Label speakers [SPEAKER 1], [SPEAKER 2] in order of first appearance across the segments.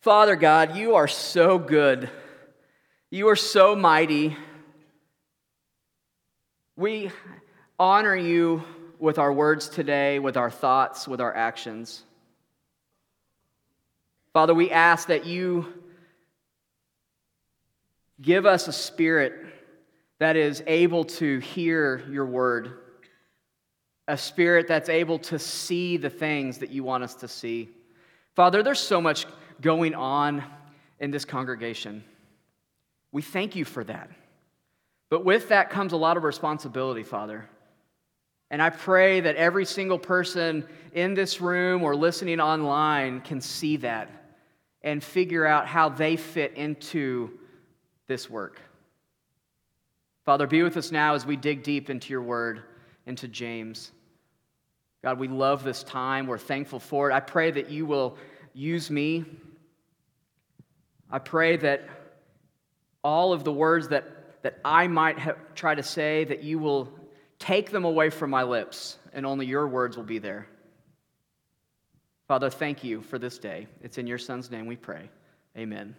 [SPEAKER 1] Father God, you are so good. You are so mighty. We honor you with our words today, with our thoughts, with our actions. Father, we ask that you give us a spirit that is able to hear your word, a spirit that's able to see the things that you want us to see. Father, there's so much going on in this congregation. We thank you for that. But with that comes a lot of responsibility, Father. And I pray that every single person in this room or listening online can see that and figure out how they fit into this work. Father, be with us now as we dig deep into your word, into James. God, we love this time. We're thankful for it. I pray that you will use me. I pray that all of the words that, that I might have, try to say, that you will take them away from my lips, and only your words will be there. Father, thank you for this day. It's in your son's name we pray. Amen.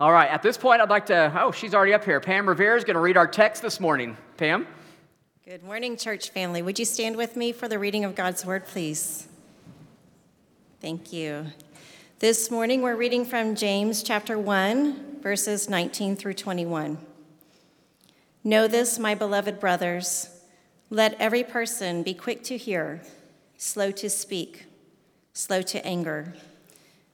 [SPEAKER 1] All right, at this point, I'd like to. Oh, she's already up here. Pam Rivera is going to read our text this morning. Pam?
[SPEAKER 2] Good morning, church family. Would you stand with me for the reading of God's word, please? Thank you. This morning, we're reading from James chapter 1, verses 19 through 21. Know this, my beloved brothers. Let every person be quick to hear, slow to speak slow to anger.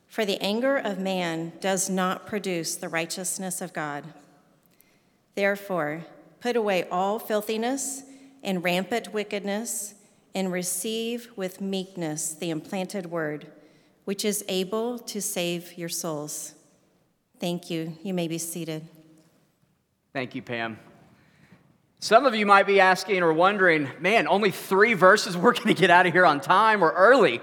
[SPEAKER 2] For the anger of man does not produce the righteousness of God. Therefore, put away all filthiness and rampant wickedness, and receive with meekness the implanted word, which is able to save your souls. Thank you. You may be seated.
[SPEAKER 1] Thank you, Pam. Some of you might be asking or wondering, man, only three verses, we're going to get out of here on time or early.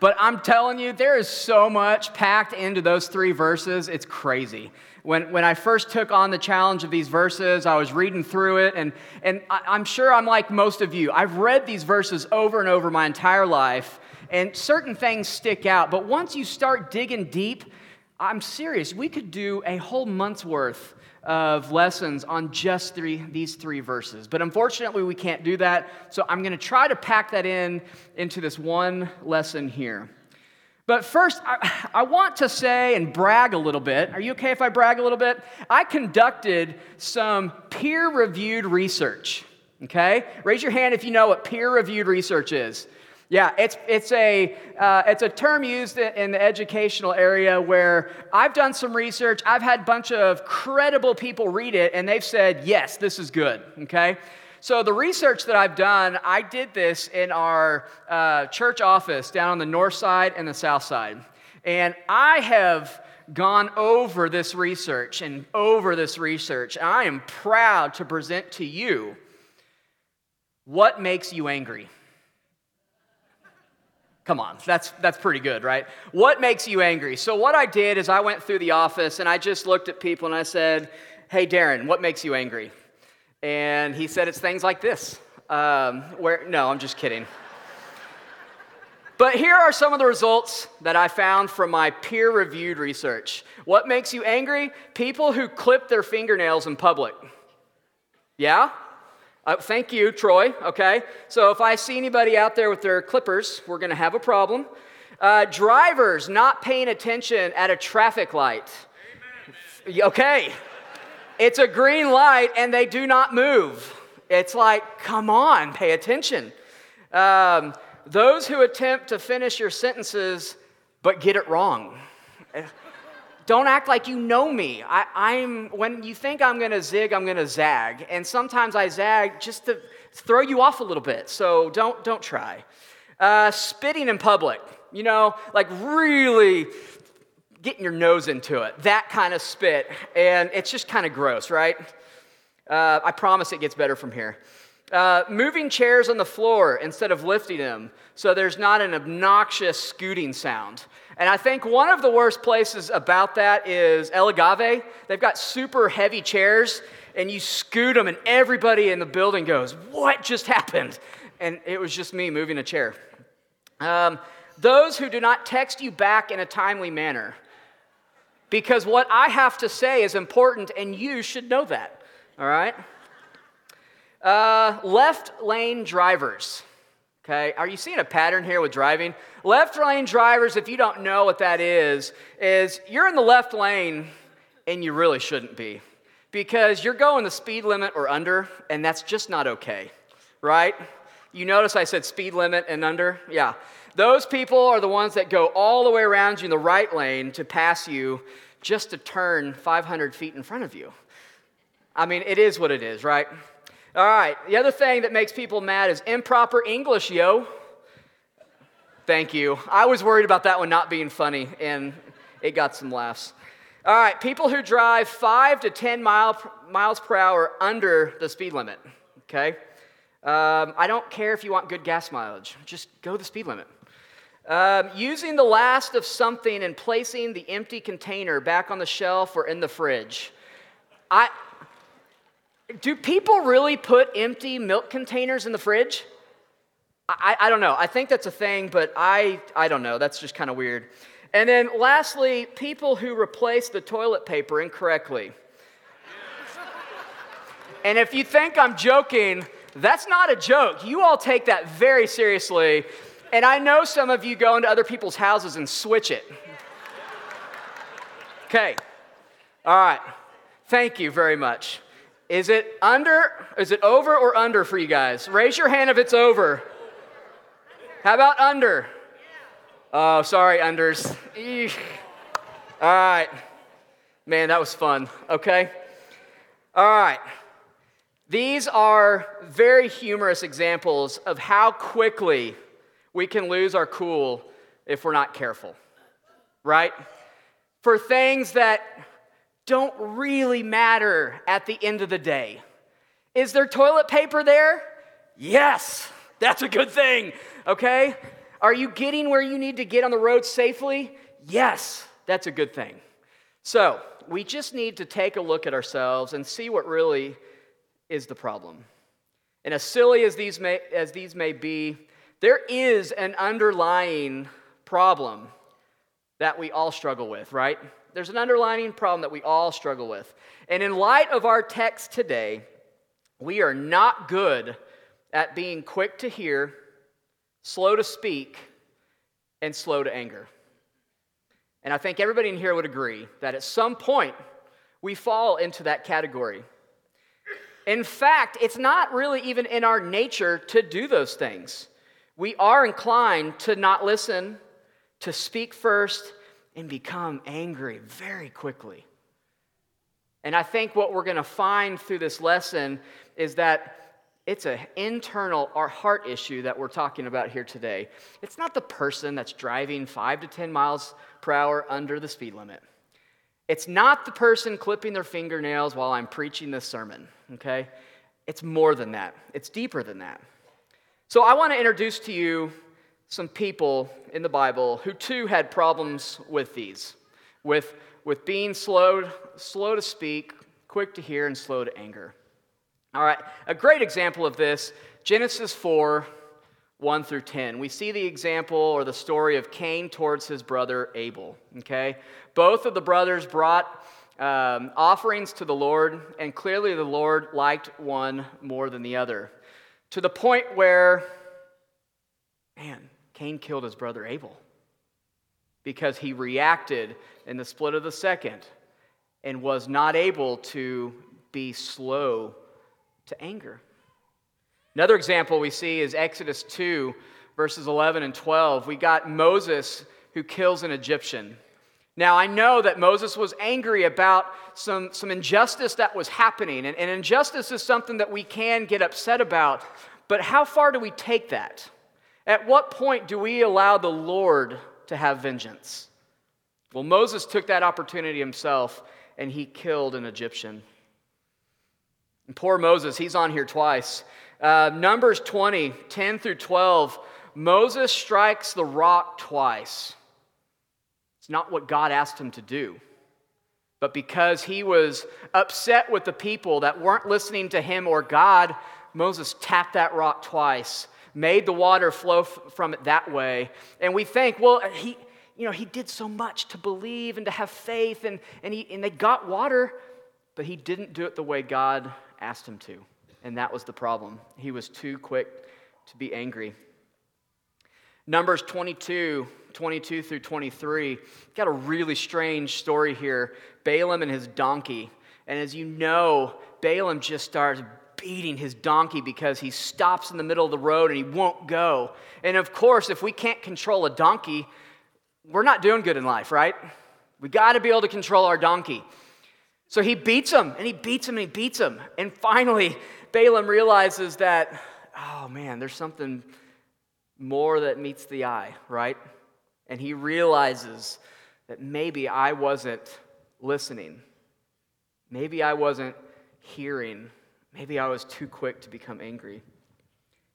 [SPEAKER 1] But I'm telling you, there is so much packed into those three verses. It's crazy. When, when I first took on the challenge of these verses, I was reading through it, and, and I, I'm sure I'm like most of you. I've read these verses over and over my entire life, and certain things stick out. But once you start digging deep, I'm serious, we could do a whole month's worth of lessons on just three, these three verses. But unfortunately, we can't do that. So I'm going to try to pack that in into this one lesson here. But first, I, I, want to say and brag a little bit. Are you okay if I brag a little bit? I conducted some peer reviewed research. Okay? Raise your hand if you know what peer reviewed research is. Yeah, it's, it's, a, uh, it's a term used in the educational area where I've done some research. I've had a bunch of credible people read it, and they've said, yes, this is good, okay? So, the research that I've done, I did this in our uh, church office down on the north side and the south side. And I have gone over this research and over this research. I am proud to present to you what makes you angry. Come on, that's, that's pretty good, right? What makes you angry? So, what I did is I went through the office and I just looked at people and I said, Hey, Darren, what makes you angry? And he said, It's things like this. Um, where, no, I'm just kidding. But here are some of the results that I found from my peer reviewed research. What makes you angry? People who clip their fingernails in public. Yeah? Uh, thank you, Troy. Okay. So if I see anybody out there with their clippers, we're going to have a problem. Uh, drivers not paying attention at a traffic light. Amen. Okay. It's a green light and they do not move. It's like, come on, pay attention. Um, those who attempt to finish your sentences but get it wrong. Don't act like you know me. I, am when you think I'm gonna zig, I'm gonna zag. And sometimes I zag just to throw you off a little bit. So don't don't try. Uh, spitting in public, you know, like really getting your nose into it. That kind of spit. And it's just kind of gross, right? Uh, I promise it gets better from here. Uh, moving chairs on the floor instead of lifting them so there's not an obnoxious scooting sound. And I think one of the worst places about that is El Agave. They've got super heavy chairs, and you scoot them, and everybody in the building goes, What just happened? And it was just me moving a chair. Um, those who do not text you back in a timely manner. because what I have to say is important and you should know that. All right? Uh, left lane drivers. Okay, are you seeing a pattern here with driving? Left lane drivers, if you don't know what that is, is you're in the left lane and you really shouldn't be because you're going the speed limit or under, and that's just not okay, right? You notice I said speed limit and under? Yeah. Those people are the ones that go all the way around you in the right lane to pass you just to turn 500 feet in front of you. I mean, it is what it is, right? All right, the other thing that makes people mad is improper English, yo. Thank you. I was worried about that one not being funny, and it got some laughs. All right, people who drive five to 10 mile, miles per hour under the speed limit, okay? Um, I don't care if you want good gas mileage, just go the speed limit. Um, using the last of something and placing the empty container back on the shelf or in the fridge. I, do people really put empty milk containers in the fridge? I, I don't know. I think that's a thing, but I, I don't know. That's just kind of weird. And then lastly, people who replace the toilet paper incorrectly. and if you think I'm joking, that's not a joke. You all take that very seriously. And I know some of you go into other people's houses and switch it. Okay. All right. Thank you very much. Is it under, is it over or under for you guys? Raise your hand if it's over. How about under? Oh, sorry, unders. Eesh. All right. Man, that was fun. Okay. All right. These are very humorous examples of how quickly we can lose our cool if we're not careful, right? For things that don't really matter at the end of the day. Is there toilet paper there? Yes, that's a good thing, okay? Are you getting where you need to get on the road safely? Yes, that's a good thing. So, we just need to take a look at ourselves and see what really is the problem. And as silly as these may, as these may be, there is an underlying problem that we all struggle with, right? There's an underlying problem that we all struggle with. And in light of our text today, we are not good at being quick to hear slow to speak, and slow to anger. And I think everybody in here would agree that at some point we fall into that category. In fact, it's not really even in our nature to do those things. We are inclined to not listen, to speak first, and become angry very quickly. And I think what we're going to find through this lesson is that it's an internal or heart issue that we're talking about here today. It's not the person that's driving five to 10 miles per hour under the speed limit. It's not the person clipping their fingernails while I'm preaching this sermon, okay? It's more than that, it's deeper than that. So I want to introduce to you some people in the Bible who too had problems with these, with, with being slow, slow to speak, quick to hear, and slow to anger. All right, a great example of this, Genesis 4 1 through 10. We see the example or the story of Cain towards his brother Abel. Okay? Both of the brothers brought um, offerings to the Lord, and clearly the Lord liked one more than the other. To the point where, man, Cain killed his brother Abel because he reacted in the split of the second and was not able to be slow to anger. Another example we see is Exodus 2, verses 11 and 12. We got Moses who kills an Egyptian. Now, I know that Moses was angry about some, some injustice that was happening, and, and injustice is something that we can get upset about, but how far do we take that? At what point do we allow the Lord to have vengeance? Well, Moses took that opportunity himself and he killed an Egyptian. And poor Moses, he's on here twice. Uh, Numbers 20, 10 through 12, Moses strikes the rock twice. It's not what God asked him to do. But because he was upset with the people that weren't listening to him or God, Moses tapped that rock twice, made the water flow f- from it that way. And we think, well, he, you know, he did so much to believe and to have faith, and, and, he, and they got water, but he didn't do it the way God asked him to. And that was the problem. He was too quick to be angry. Numbers 22, 22 through 23, got a really strange story here. Balaam and his donkey. And as you know, Balaam just starts beating his donkey because he stops in the middle of the road and he won't go. And of course, if we can't control a donkey, we're not doing good in life, right? We got to be able to control our donkey. So he beats him and he beats him and he beats him. And finally, Balaam realizes that, oh man, there's something more that meets the eye, right? And he realizes that maybe I wasn't listening. Maybe I wasn't hearing. Maybe I was too quick to become angry.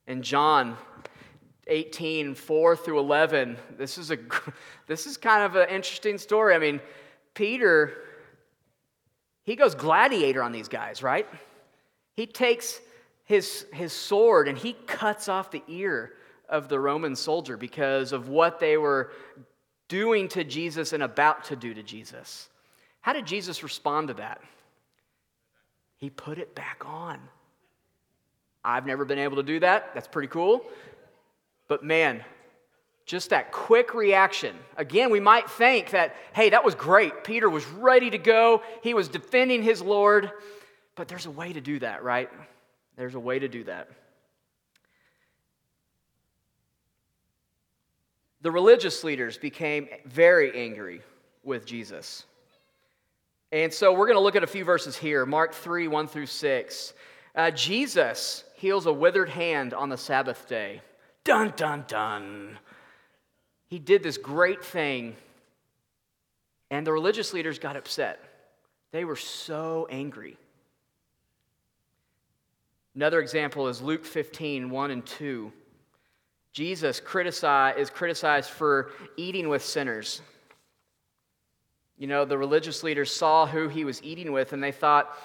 [SPEAKER 1] And John 18, 4 through 11, this is, a, this is kind of an interesting story. I mean, Peter, he goes gladiator on these guys, right? He takes his, his sword and he cuts off the ear of the Roman soldier because of what they were doing to Jesus and about to do to Jesus. How did Jesus respond to that? He put it back on. I've never been able to do that. That's pretty cool. But man, just that quick reaction. Again, we might think that, hey, that was great. Peter was ready to go, he was defending his Lord. But there's a way to do that, right? There's a way to do that. The religious leaders became very angry with Jesus. And so we're going to look at a few verses here Mark 3 1 through 6. Uh, Jesus heals a withered hand on the Sabbath day. Dun, dun, dun. He did this great thing, and the religious leaders got upset. They were so angry. Another example is Luke 15 1 and 2. Jesus is criticized for eating with sinners. You know, the religious leaders saw who he was eating with and they thought,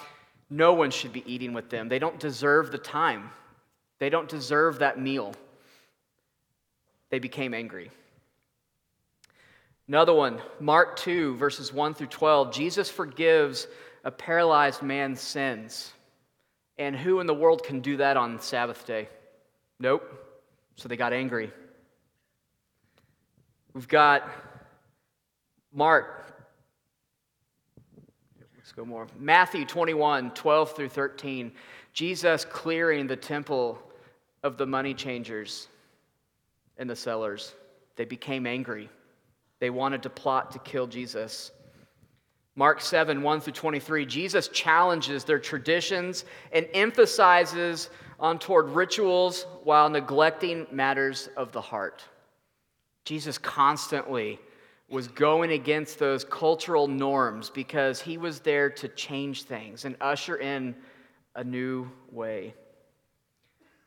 [SPEAKER 1] no one should be eating with them. They don't deserve the time, they don't deserve that meal. They became angry. Another one, Mark 2, verses 1 through 12. Jesus forgives a paralyzed man's sins. And who in the world can do that on Sabbath day? Nope. So they got angry. We've got Mark. Let's go more. Matthew 21, 12 through 13. Jesus clearing the temple of the money changers and the sellers. They became angry. They wanted to plot to kill Jesus. Mark 7, 1 through 23, Jesus challenges their traditions and emphasizes on toward rituals while neglecting matters of the heart. Jesus constantly was going against those cultural norms because he was there to change things and usher in a new way.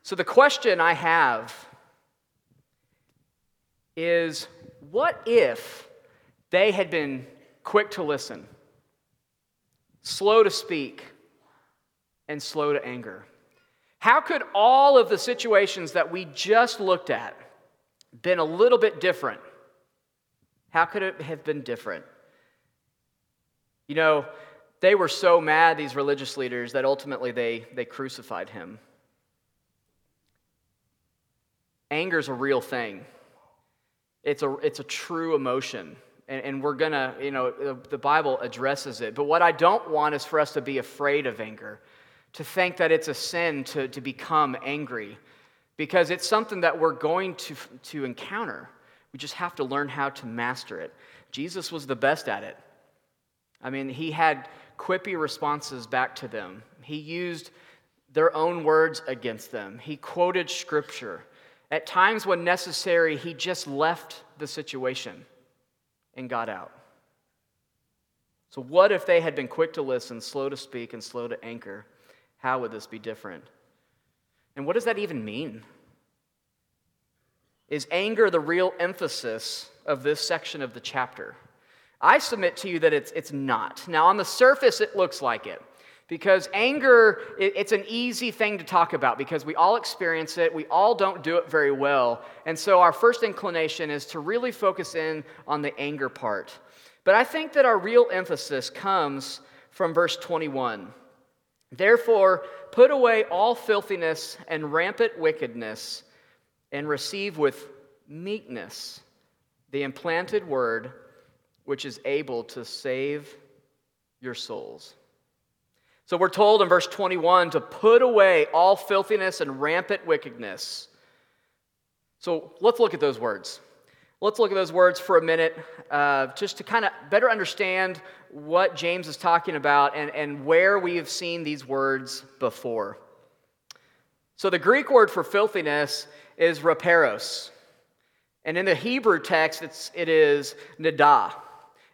[SPEAKER 1] So, the question I have is what if they had been quick to listen, slow to speak, and slow to anger? How could all of the situations that we just looked at been a little bit different? How could it have been different? You know, they were so mad, these religious leaders, that ultimately they, they crucified him. Anger is a real thing. It's a, it's a true emotion. And, and we're going to, you know, the, the Bible addresses it. But what I don't want is for us to be afraid of anger to think that it's a sin to, to become angry because it's something that we're going to, to encounter. We just have to learn how to master it. Jesus was the best at it. I mean, he had quippy responses back to them, he used their own words against them, he quoted scripture. At times when necessary, he just left the situation and got out. So, what if they had been quick to listen, slow to speak, and slow to anchor? How would this be different? And what does that even mean? Is anger the real emphasis of this section of the chapter? I submit to you that it's, it's not. Now, on the surface, it looks like it. Because anger, it's an easy thing to talk about because we all experience it. We all don't do it very well. And so our first inclination is to really focus in on the anger part. But I think that our real emphasis comes from verse 21. Therefore, put away all filthiness and rampant wickedness and receive with meekness the implanted word which is able to save your souls. So we're told in verse 21 to put away all filthiness and rampant wickedness. So let's look at those words. Let's look at those words for a minute uh, just to kind of better understand what James is talking about and, and where we have seen these words before. So the Greek word for filthiness is raperos. And in the Hebrew text, it's, it is nadah.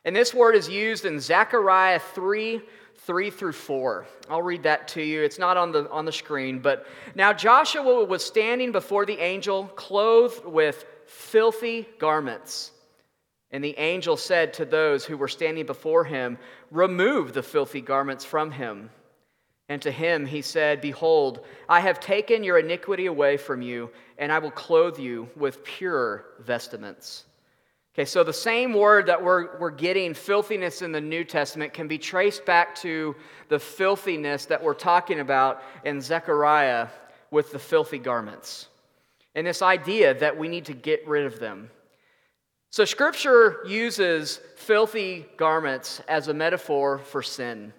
[SPEAKER 1] And this word is used in Zechariah 3 3 through 4. I'll read that to you. It's not on the, on the screen. But now Joshua was standing before the angel, clothed with filthy garments. And the angel said to those who were standing before him, Remove the filthy garments from him. And to him he said, Behold, I have taken your iniquity away from you, and I will clothe you with pure vestments. Okay, so the same word that we're, we're getting, filthiness in the New Testament, can be traced back to the filthiness that we're talking about in Zechariah with the filthy garments. And this idea that we need to get rid of them. So, Scripture uses filthy garments as a metaphor for sin.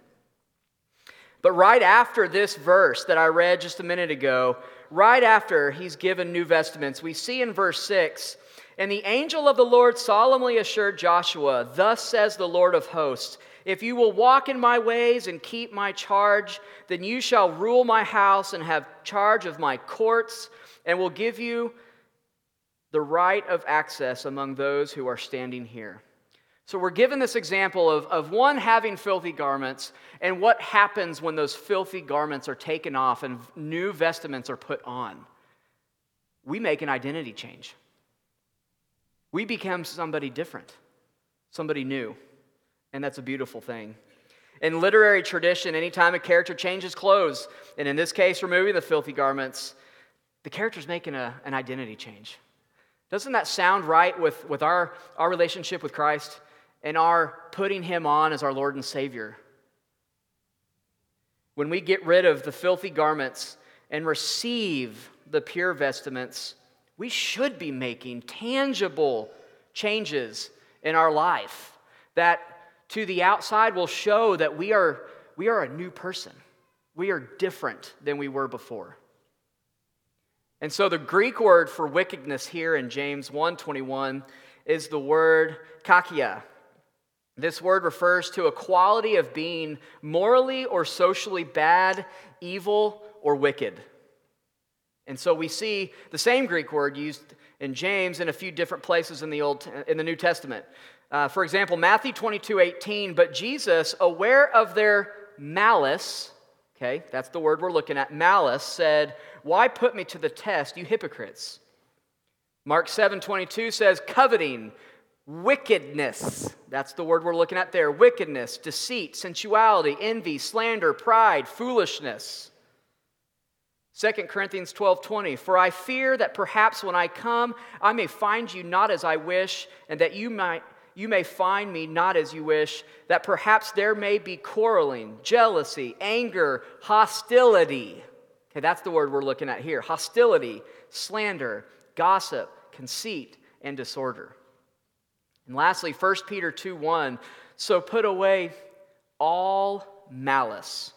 [SPEAKER 1] But right after this verse that I read just a minute ago, right after he's given new vestments, we see in verse 6 and the angel of the Lord solemnly assured Joshua, Thus says the Lord of hosts, if you will walk in my ways and keep my charge, then you shall rule my house and have charge of my courts, and will give you the right of access among those who are standing here. So we're given this example of, of one having filthy garments and what happens when those filthy garments are taken off and new vestments are put on. We make an identity change we become somebody different, somebody new. And that's a beautiful thing. In literary tradition, anytime a character changes clothes, and in this case, removing the filthy garments, the character's making a, an identity change. Doesn't that sound right with, with our, our relationship with Christ and our putting Him on as our Lord and Savior? When we get rid of the filthy garments and receive the pure vestments, we should be making tangible changes in our life that to the outside will show that we are, we are a new person. We are different than we were before. And so the Greek word for wickedness here in James 1:21 is the word kakia. This word refers to a quality of being morally or socially bad, evil, or wicked. And so we see the same Greek word used in James in a few different places in the Old in the New Testament. Uh, for example, Matthew 22, 18, but Jesus, aware of their malice, okay, that's the word we're looking at, malice, said, Why put me to the test, you hypocrites? Mark 7, 22 says, coveting, wickedness, that's the word we're looking at there, wickedness, deceit, sensuality, envy, slander, pride, foolishness. 2 Corinthians 12 20, for I fear that perhaps when I come, I may find you not as I wish, and that you might you may find me not as you wish, that perhaps there may be quarreling, jealousy, anger, hostility. Okay, that's the word we're looking at here hostility, slander, gossip, conceit, and disorder. And lastly, 1 Peter 2 1, so put away all malice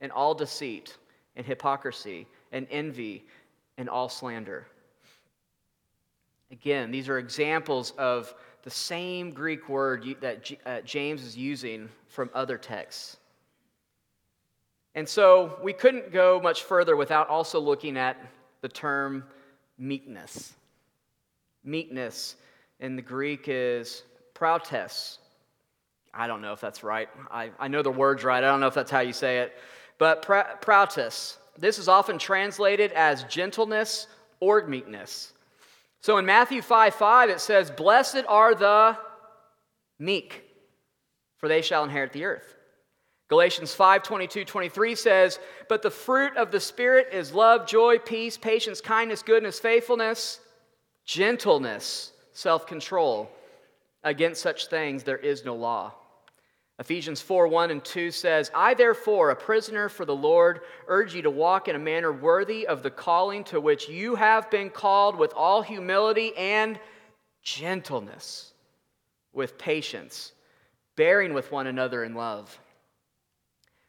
[SPEAKER 1] and all deceit and hypocrisy and envy and all slander. Again, these are examples of the same Greek word that uh, James is using from other texts. And so we couldn't go much further without also looking at the term meekness. Meekness in the Greek is prautes. I don't know if that's right. I, I know the word's right. I don't know if that's how you say it. But pra- prautes, this is often translated as gentleness or meekness. So in Matthew 5 5, it says, Blessed are the meek, for they shall inherit the earth. Galatians 5 22, 23 says, But the fruit of the Spirit is love, joy, peace, patience, kindness, goodness, faithfulness, gentleness, self control. Against such things there is no law. Ephesians 4 1 and 2 says, I therefore, a prisoner for the Lord, urge you to walk in a manner worthy of the calling to which you have been called with all humility and gentleness, with patience, bearing with one another in love.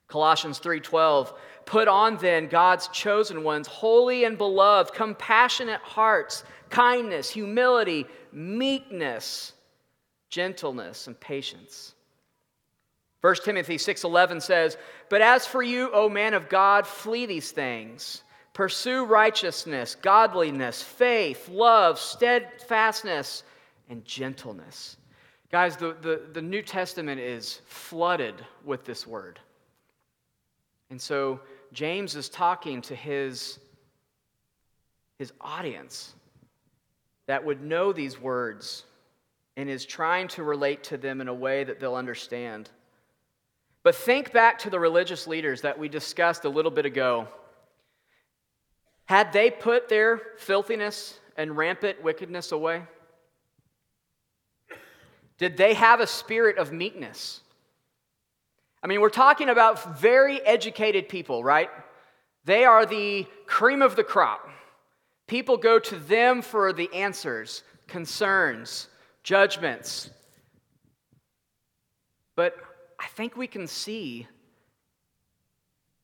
[SPEAKER 1] Colossians 3:12 Put on then God's chosen ones, holy and beloved, compassionate hearts, kindness, humility, meekness, gentleness, and patience. 1 Timothy 6:11 says, "But as for you, O man of God, flee these things. Pursue righteousness, godliness, faith, love, steadfastness, and gentleness." Guys, the, the, the New Testament is flooded with this word. And so James is talking to his, his audience that would know these words and is trying to relate to them in a way that they'll understand. But think back to the religious leaders that we discussed a little bit ago. Had they put their filthiness and rampant wickedness away? Did they have a spirit of meekness? I mean, we're talking about very educated people, right? They are the cream of the crop. People go to them for the answers, concerns, judgments. But I think we can see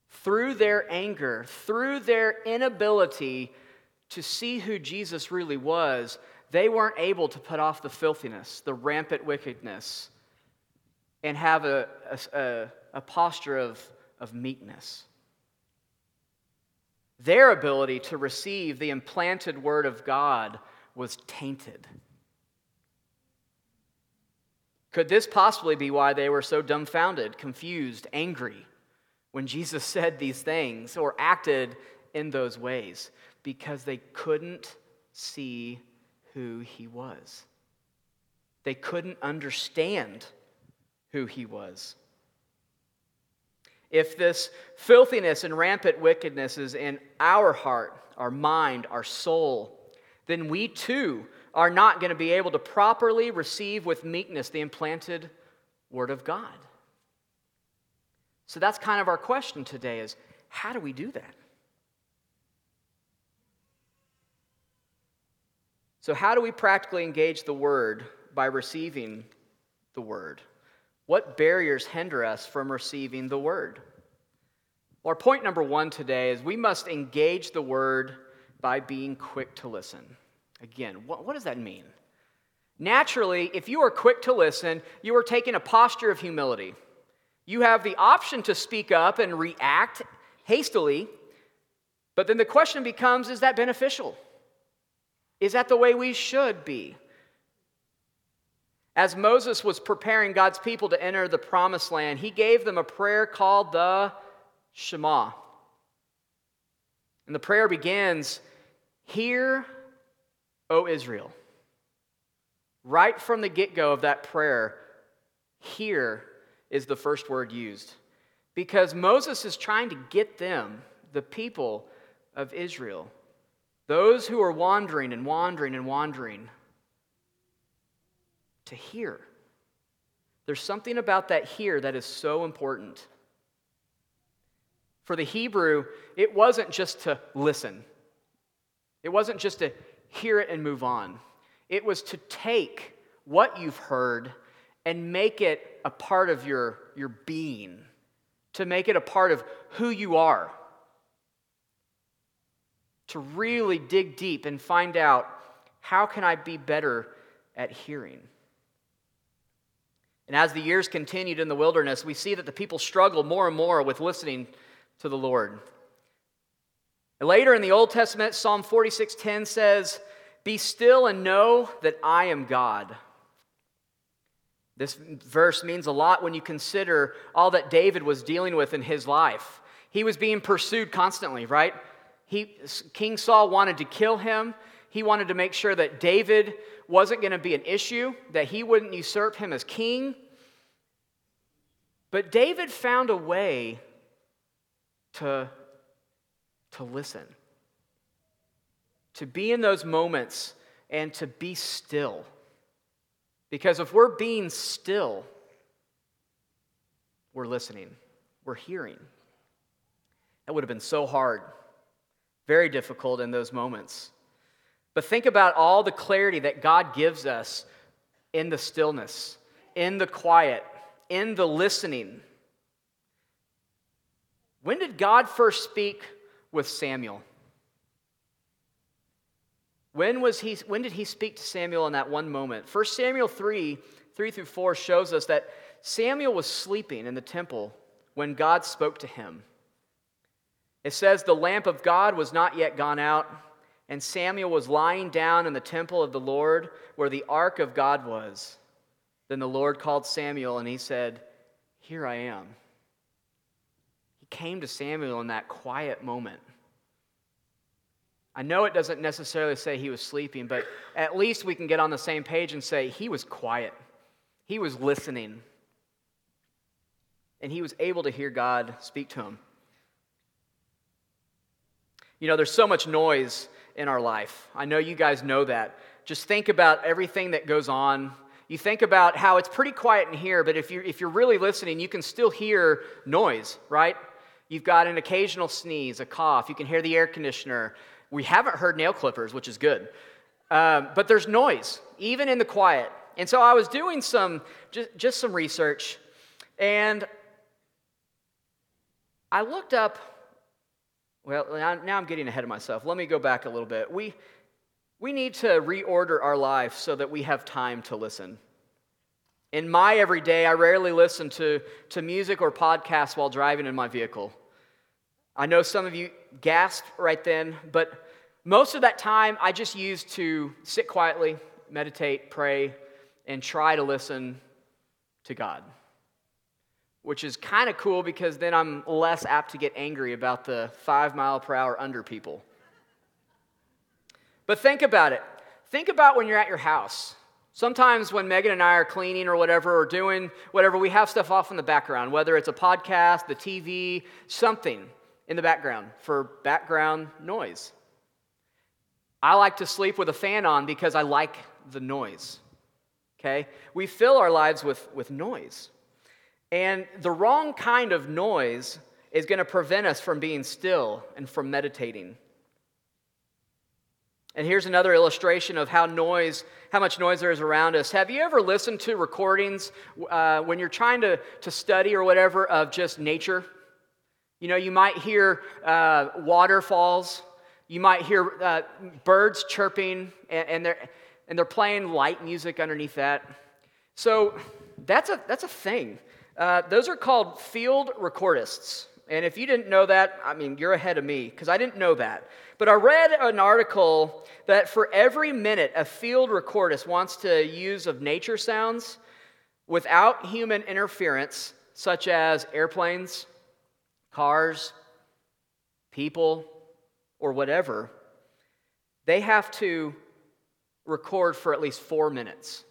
[SPEAKER 1] through their anger, through their inability to see who Jesus really was, they weren't able to put off the filthiness, the rampant wickedness, and have a, a, a posture of, of meekness. Their ability to receive the implanted word of God was tainted. Could this possibly be why they were so dumbfounded, confused, angry when Jesus said these things or acted in those ways? Because they couldn't see who he was. They couldn't understand who he was. If this filthiness and rampant wickedness is in our heart, our mind, our soul, then we too are not going to be able to properly receive with meekness the implanted word of God. So that's kind of our question today is how do we do that? So how do we practically engage the word by receiving the word? What barriers hinder us from receiving the word? Our point number one today is we must engage the word by being quick to listen. Again, what, what does that mean? Naturally, if you are quick to listen, you are taking a posture of humility. You have the option to speak up and react hastily, but then the question becomes is that beneficial? Is that the way we should be? As Moses was preparing God's people to enter the promised land, he gave them a prayer called the Shema. And the prayer begins Hear, O Israel. Right from the get go of that prayer, hear is the first word used. Because Moses is trying to get them, the people of Israel, those who are wandering and wandering and wandering, to hear. There's something about that here that is so important. For the Hebrew, it wasn't just to listen, it wasn't just to hear it and move on. It was to take what you've heard and make it a part of your, your being, to make it a part of who you are. To really dig deep and find out how can I be better at hearing? And as the years continued in the wilderness, we see that the people struggled more and more with listening to the Lord. Later in the Old Testament, Psalm 46:10 says, "Be still and know that I am God." This verse means a lot when you consider all that David was dealing with in his life. He was being pursued constantly, right? He, King Saul wanted to kill him. He wanted to make sure that David wasn't going to be an issue, that he wouldn't usurp him as king. But David found a way to, to listen, to be in those moments and to be still. Because if we're being still, we're listening, we're hearing. That would have been so hard, very difficult in those moments. But think about all the clarity that God gives us in the stillness, in the quiet, in the listening. When did God first speak with Samuel? When, was he, when did he speak to Samuel in that one moment? 1 Samuel 3 3 through 4 shows us that Samuel was sleeping in the temple when God spoke to him. It says, The lamp of God was not yet gone out, and Samuel was lying down in the temple of the Lord where the ark of God was. Then the Lord called Samuel, and he said, Here I am. He came to Samuel in that quiet moment. I know it doesn't necessarily say he was sleeping, but at least we can get on the same page and say he was quiet. He was listening. And he was able to hear God speak to him. You know, there's so much noise in our life. I know you guys know that. Just think about everything that goes on. You think about how it's pretty quiet in here, but if you're, if you're really listening, you can still hear noise, right? You've got an occasional sneeze, a cough. You can hear the air conditioner. We haven't heard nail clippers, which is good. Um, but there's noise, even in the quiet. And so I was doing some, just, just some research, and I looked up well, now I'm getting ahead of myself. Let me go back a little bit. We, we need to reorder our life so that we have time to listen. In my everyday, I rarely listen to, to music or podcasts while driving in my vehicle. I know some of you gasped right then, but most of that time I just use to sit quietly, meditate, pray, and try to listen to God which is kind of cool because then I'm less apt to get angry about the five mile per hour under people. But think about it. Think about when you're at your house. Sometimes when Megan and I are cleaning or whatever, or doing whatever, we have stuff off in the background, whether it's a podcast, the TV, something in the background for background noise. I like to sleep with a fan on because I like the noise. Okay? We fill our lives with, with noise. And the wrong kind of noise is going to prevent us from being still and from meditating. And here's another illustration of how noise, how much noise there is around us. Have you ever listened to recordings uh, when you're trying to, to study or whatever of just nature? You know, you might hear uh, waterfalls, you might hear uh, birds chirping, and, and, they're, and they're playing light music underneath that. So that's a, that's a thing. Uh, those are called field recordists. And if you didn't know that, I mean, you're ahead of me because I didn't know that. But I read an article that for every minute a field recordist wants to use of nature sounds without human interference, such as airplanes, cars, people, or whatever, they have to record for at least four minutes.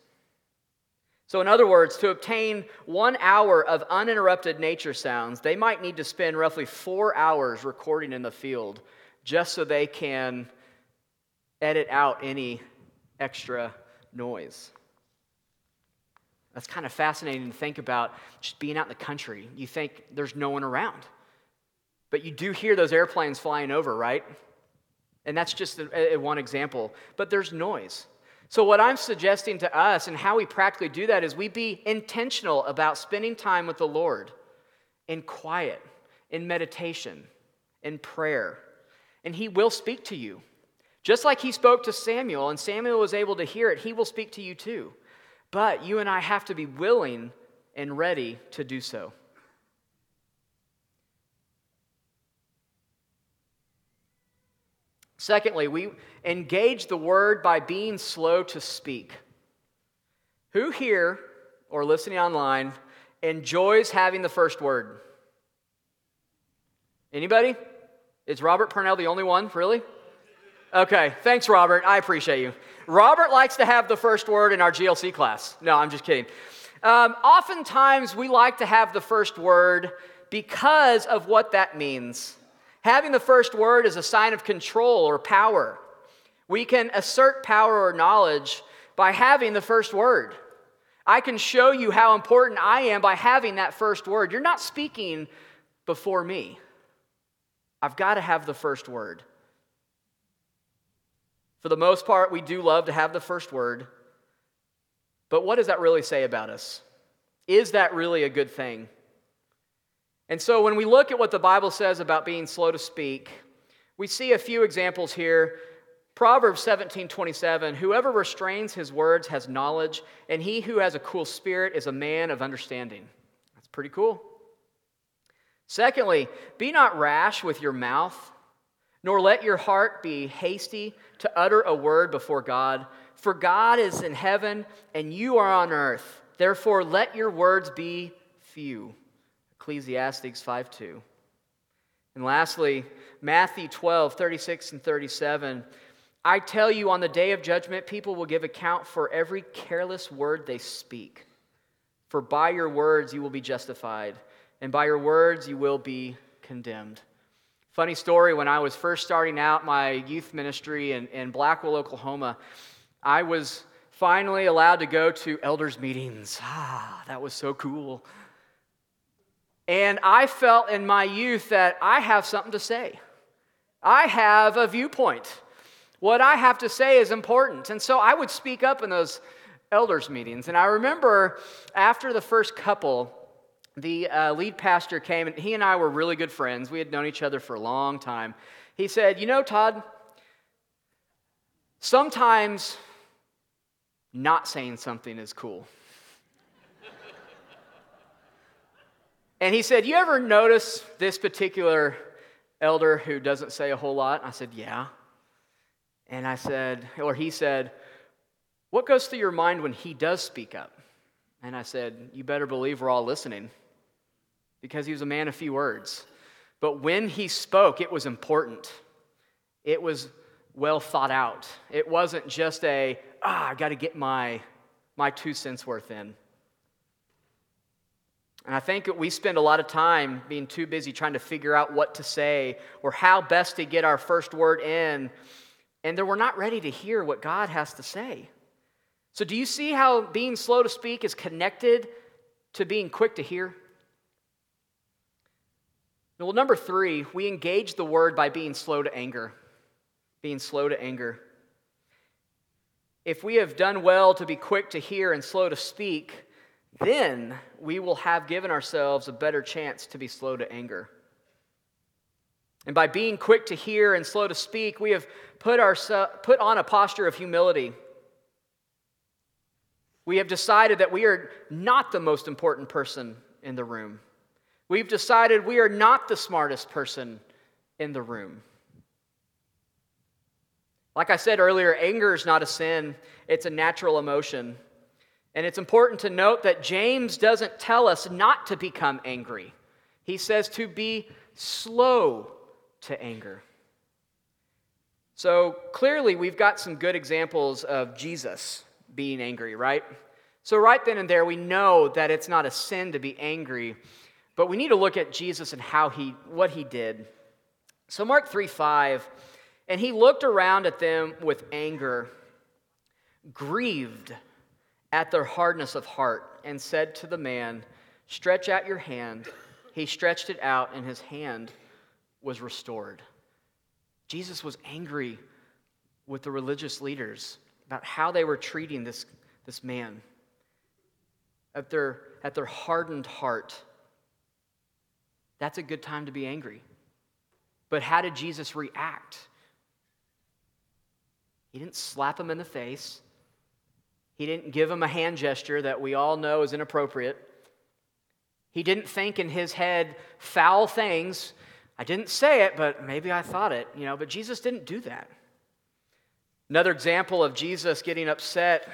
[SPEAKER 1] So, in other words, to obtain one hour of uninterrupted nature sounds, they might need to spend roughly four hours recording in the field just so they can edit out any extra noise. That's kind of fascinating to think about just being out in the country. You think there's no one around. But you do hear those airplanes flying over, right? And that's just a, a one example. But there's noise. So, what I'm suggesting to us and how we practically do that is we be intentional about spending time with the Lord in quiet, in meditation, in prayer. And He will speak to you. Just like He spoke to Samuel, and Samuel was able to hear it, He will speak to you too. But you and I have to be willing and ready to do so. Secondly, we engage the word by being slow to speak. Who here or listening online enjoys having the first word? Anybody? Is Robert Purnell the only one, really? Okay, thanks, Robert. I appreciate you. Robert likes to have the first word in our GLC class. No, I'm just kidding. Um, oftentimes, we like to have the first word because of what that means. Having the first word is a sign of control or power. We can assert power or knowledge by having the first word. I can show you how important I am by having that first word. You're not speaking before me. I've got to have the first word. For the most part, we do love to have the first word. But what does that really say about us? Is that really a good thing? And so when we look at what the Bible says about being slow to speak, we see a few examples here. Proverbs 17 27, whoever restrains his words has knowledge, and he who has a cool spirit is a man of understanding. That's pretty cool. Secondly, be not rash with your mouth, nor let your heart be hasty to utter a word before God. For God is in heaven, and you are on earth. Therefore, let your words be few. Ecclesiastes 5 2. And lastly, Matthew 12, 36 and 37. I tell you, on the day of judgment, people will give account for every careless word they speak. For by your words you will be justified, and by your words you will be condemned. Funny story when I was first starting out my youth ministry in, in Blackwell, Oklahoma, I was finally allowed to go to elders' meetings. Ah, that was so cool. And I felt in my youth that I have something to say. I have a viewpoint. What I have to say is important. And so I would speak up in those elders' meetings. And I remember after the first couple, the uh, lead pastor came, and he and I were really good friends. We had known each other for a long time. He said, You know, Todd, sometimes not saying something is cool. And he said, You ever notice this particular elder who doesn't say a whole lot? I said, Yeah. And I said, or he said, What goes through your mind when he does speak up? And I said, You better believe we're all listening because he was a man of few words. But when he spoke, it was important. It was well thought out. It wasn't just a, ah, I got to get my, my two cents worth in. And I think we spend a lot of time being too busy trying to figure out what to say or how best to get our first word in, and then we're not ready to hear what God has to say. So, do you see how being slow to speak is connected to being quick to hear? Well, number three, we engage the word by being slow to anger. Being slow to anger. If we have done well to be quick to hear and slow to speak, then we will have given ourselves a better chance to be slow to anger. And by being quick to hear and slow to speak, we have put, our, put on a posture of humility. We have decided that we are not the most important person in the room. We've decided we are not the smartest person in the room. Like I said earlier, anger is not a sin, it's a natural emotion. And it's important to note that James doesn't tell us not to become angry. He says to be slow to anger. So clearly, we've got some good examples of Jesus being angry, right? So, right then and there, we know that it's not a sin to be angry, but we need to look at Jesus and how he, what he did. So, Mark 3 5, and he looked around at them with anger, grieved at their hardness of heart and said to the man, Stretch out your hand. He stretched it out, and his hand was restored. Jesus was angry with the religious leaders about how they were treating this, this man, at their, at their hardened heart. That's a good time to be angry. But how did Jesus react? He didn't slap him in the face. He didn't give him a hand gesture that we all know is inappropriate. He didn't think in his head foul things. I didn't say it, but maybe I thought it, you know, but Jesus didn't do that. Another example of Jesus getting upset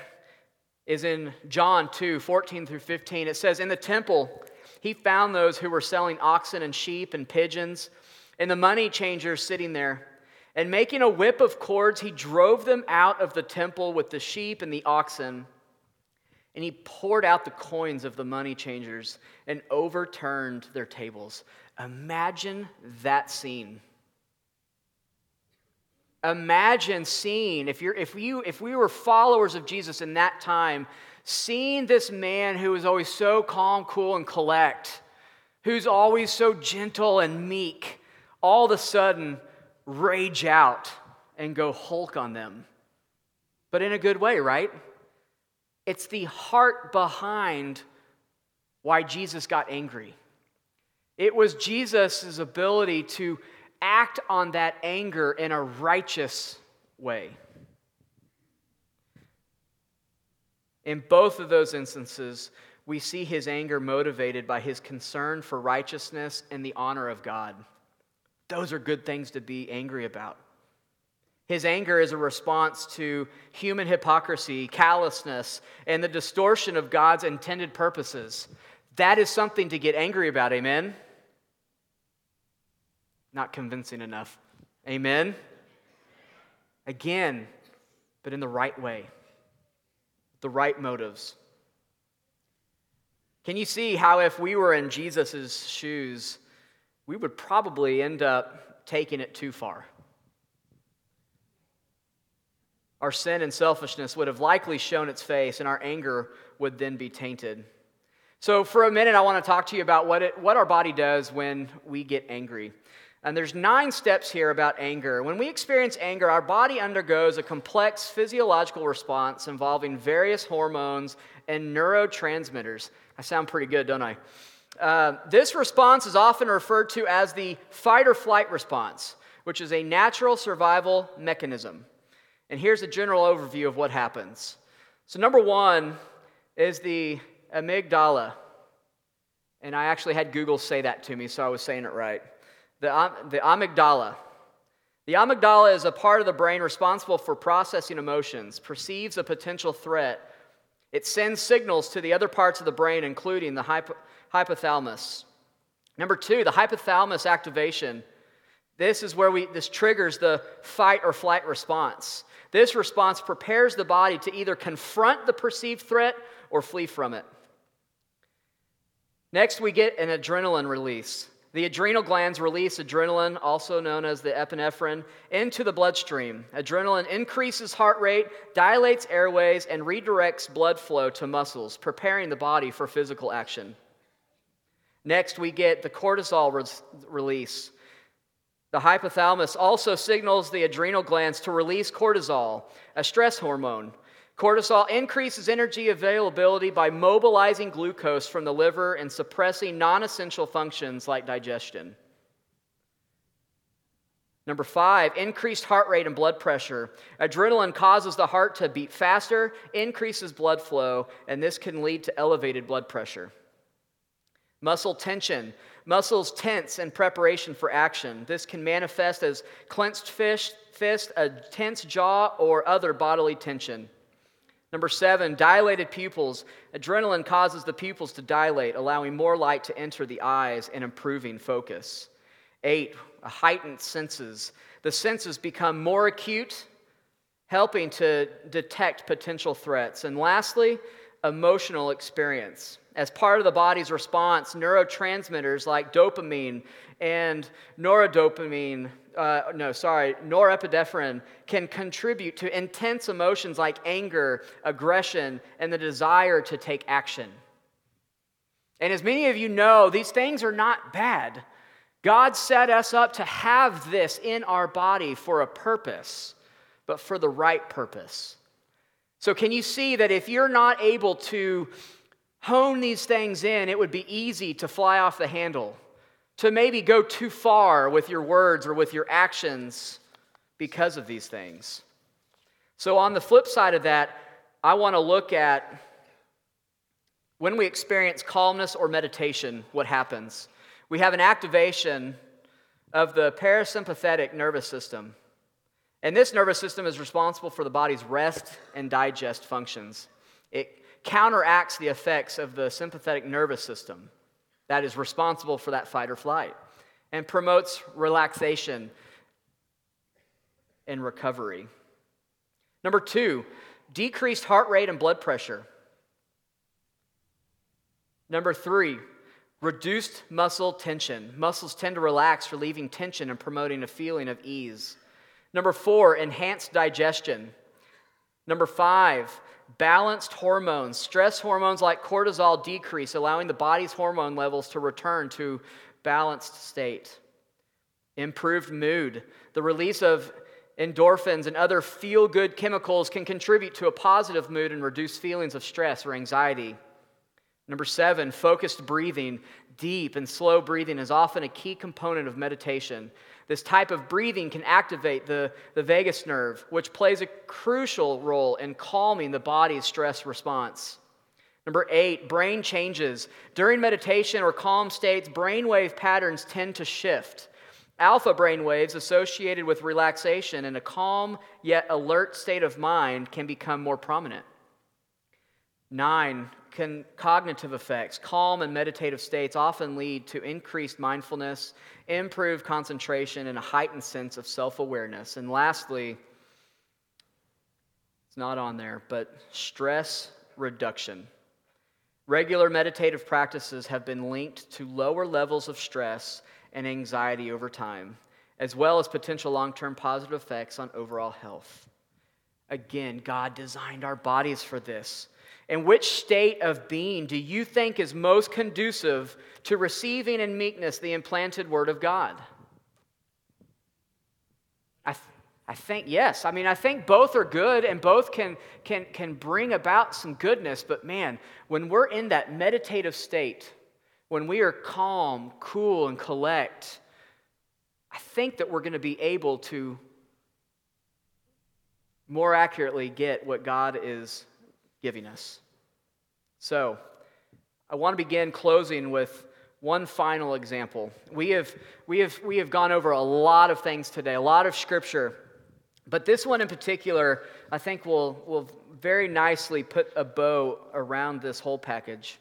[SPEAKER 1] is in John 2 14 through 15. It says, In the temple, he found those who were selling oxen and sheep and pigeons, and the money changers sitting there. And making a whip of cords, he drove them out of the temple with the sheep and the oxen. and he poured out the coins of the money changers and overturned their tables. Imagine that scene. Imagine seeing, if, you're, if, you, if we were followers of Jesus in that time, seeing this man who was always so calm, cool, and collect, who's always so gentle and meek, all of a sudden rage out and go Hulk on them. But in a good way, right? It's the heart behind why Jesus got angry. It was Jesus' ability to act on that anger in a righteous way. In both of those instances, we see his anger motivated by his concern for righteousness and the honor of God. Those are good things to be angry about. His anger is a response to human hypocrisy, callousness, and the distortion of God's intended purposes. That is something to get angry about, amen? Not convincing enough. Amen? Again, but in the right way, the right motives. Can you see how, if we were in Jesus' shoes, we would probably end up taking it too far? our sin and selfishness would have likely shown its face, and our anger would then be tainted. So, for a minute, I want to talk to you about what, it, what our body does when we get angry. And there's nine steps here about anger. When we experience anger, our body undergoes a complex physiological response involving various hormones and neurotransmitters. I sound pretty good, don't I? Uh, this response is often referred to as the fight or flight response, which is a natural survival mechanism. And here's a general overview of what happens. So, number one is the amygdala. And I actually had Google say that to me, so I was saying it right. The, the amygdala. The amygdala is a part of the brain responsible for processing emotions, perceives a potential threat. It sends signals to the other parts of the brain, including the hypo, hypothalamus. Number two, the hypothalamus activation. This is where we, this triggers the fight or flight response. This response prepares the body to either confront the perceived threat or flee from it. Next, we get an adrenaline release. The adrenal glands release adrenaline, also known as the epinephrine, into the bloodstream. Adrenaline increases heart rate, dilates airways, and redirects blood flow to muscles, preparing the body for physical action. Next, we get the cortisol release. The hypothalamus also signals the adrenal glands to release cortisol, a stress hormone. Cortisol increases energy availability by mobilizing glucose from the liver and suppressing non essential functions like digestion. Number five, increased heart rate and blood pressure. Adrenaline causes the heart to beat faster, increases blood flow, and this can lead to elevated blood pressure. Muscle tension. Muscles tense in preparation for action. This can manifest as clenched fist, fist, a tense jaw, or other bodily tension. Number seven, dilated pupils. Adrenaline causes the pupils to dilate, allowing more light to enter the eyes and improving focus. Eight, heightened senses. The senses become more acute, helping to detect potential threats. And lastly, emotional experience as part of the body's response, neurotransmitters like dopamine and noradopamine, uh, no, sorry, norepinephrine can contribute to intense emotions like anger, aggression, and the desire to take action. And as many of you know, these things are not bad. God set us up to have this in our body for a purpose, but for the right purpose. So, can you see that if you're not able to hone these things in, it would be easy to fly off the handle, to maybe go too far with your words or with your actions because of these things. So, on the flip side of that, I want to look at when we experience calmness or meditation, what happens? We have an activation of the parasympathetic nervous system. And this nervous system is responsible for the body's rest and digest functions. It counteracts the effects of the sympathetic nervous system that is responsible for that fight or flight and promotes relaxation and recovery. Number two, decreased heart rate and blood pressure. Number three, reduced muscle tension. Muscles tend to relax, relieving tension and promoting a feeling of ease. Number four, enhanced digestion. Number five, balanced hormones. Stress hormones like cortisol decrease, allowing the body's hormone levels to return to balanced state. Improved mood. The release of endorphins and other feel good chemicals can contribute to a positive mood and reduce feelings of stress or anxiety. Number seven, focused breathing. Deep and slow breathing is often a key component of meditation. This type of breathing can activate the, the vagus nerve, which plays a crucial role in calming the body's stress response. Number eight, brain changes. During meditation or calm states, brainwave patterns tend to shift. Alpha brain waves associated with relaxation and a calm yet alert state of mind can become more prominent. Nine, can, cognitive effects. Calm and meditative states often lead to increased mindfulness, improved concentration, and a heightened sense of self awareness. And lastly, it's not on there, but stress reduction. Regular meditative practices have been linked to lower levels of stress and anxiety over time, as well as potential long term positive effects on overall health. Again, God designed our bodies for this. And which state of being do you think is most conducive to receiving in meekness the implanted word of God? I, th- I think yes. I mean, I think both are good and both can, can, can bring about some goodness. But man, when we're in that meditative state, when we are calm, cool, and collect, I think that we're going to be able to more accurately get what God is giving us. So, I want to begin closing with one final example. We have, we, have, we have gone over a lot of things today, a lot of scripture, but this one in particular, I think will, will very nicely put a bow around this whole package.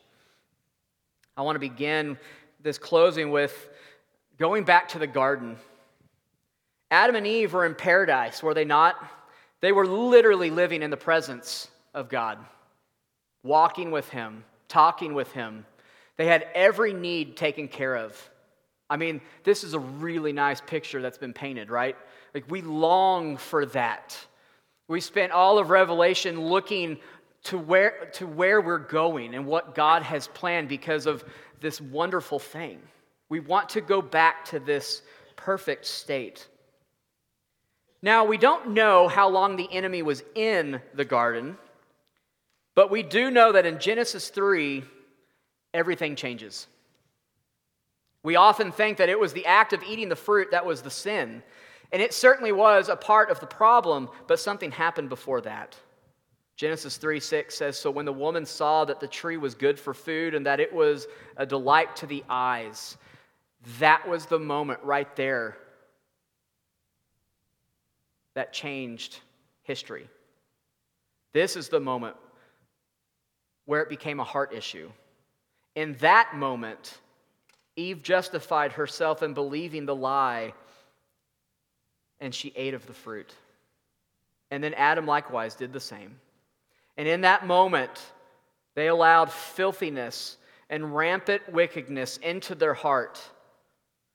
[SPEAKER 1] I want to begin this closing with going back to the garden. Adam and Eve were in paradise, were they not? They were literally living in the presence of God, walking with Him, talking with Him. They had every need taken care of. I mean, this is a really nice picture that's been painted, right? Like, we long for that. We spent all of Revelation looking to where, to where we're going and what God has planned because of this wonderful thing. We want to go back to this perfect state. Now, we don't know how long the enemy was in the garden, but we do know that in Genesis 3, everything changes. We often think that it was the act of eating the fruit that was the sin, and it certainly was a part of the problem, but something happened before that. Genesis 3 6 says, So when the woman saw that the tree was good for food and that it was a delight to the eyes, that was the moment right there that changed history. This is the moment where it became a heart issue. In that moment, Eve justified herself in believing the lie and she ate of the fruit. And then Adam likewise did the same. And in that moment, they allowed filthiness and rampant wickedness into their heart.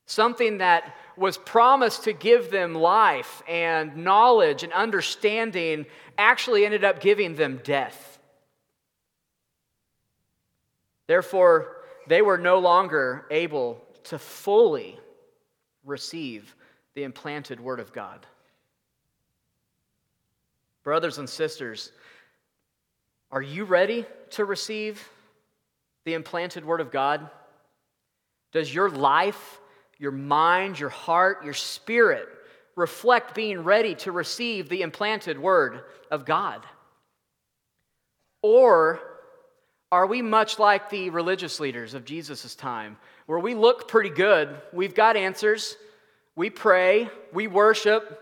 [SPEAKER 1] Something that was promised to give them life and knowledge and understanding actually ended up giving them death. Therefore, they were no longer able to fully receive the implanted Word of God. Brothers and sisters, are you ready to receive the implanted Word of God? Does your life, your mind, your heart, your spirit reflect being ready to receive the implanted Word of God? Or are we much like the religious leaders of Jesus' time, where we look pretty good, we've got answers, we pray, we worship,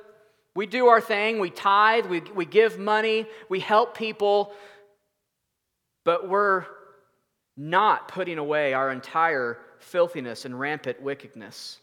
[SPEAKER 1] we do our thing, we tithe, we, we give money, we help people, but we're not putting away our entire filthiness and rampant wickedness.